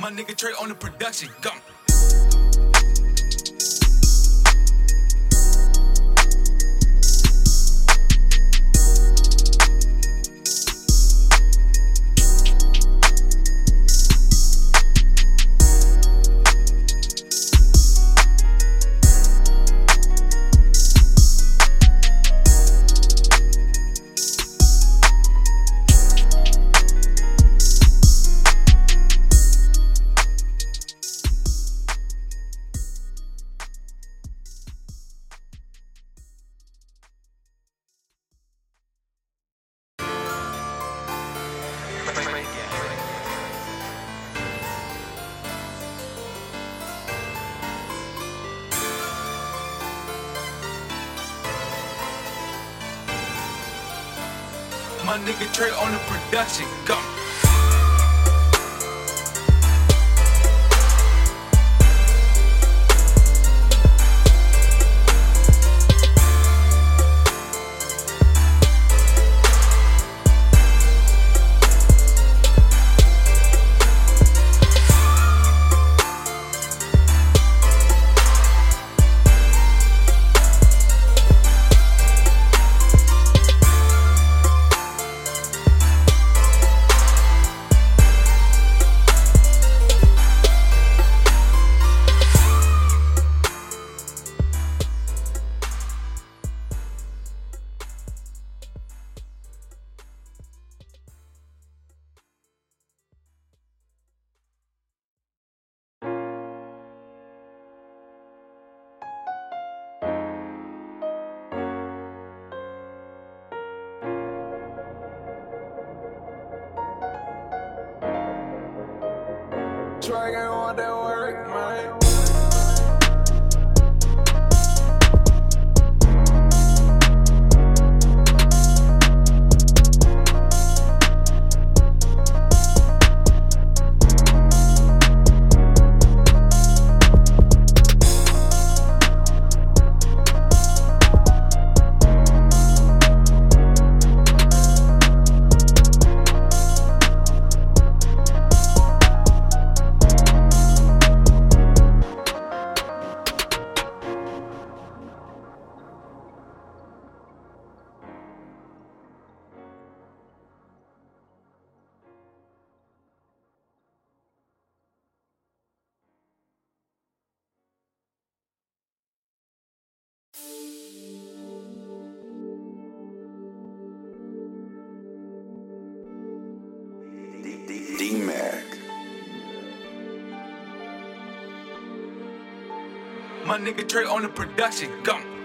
My nigga Trey on the production. Go. My nigga Trey on the production. Go. Ain't want that My nigga Trey on the production. Go.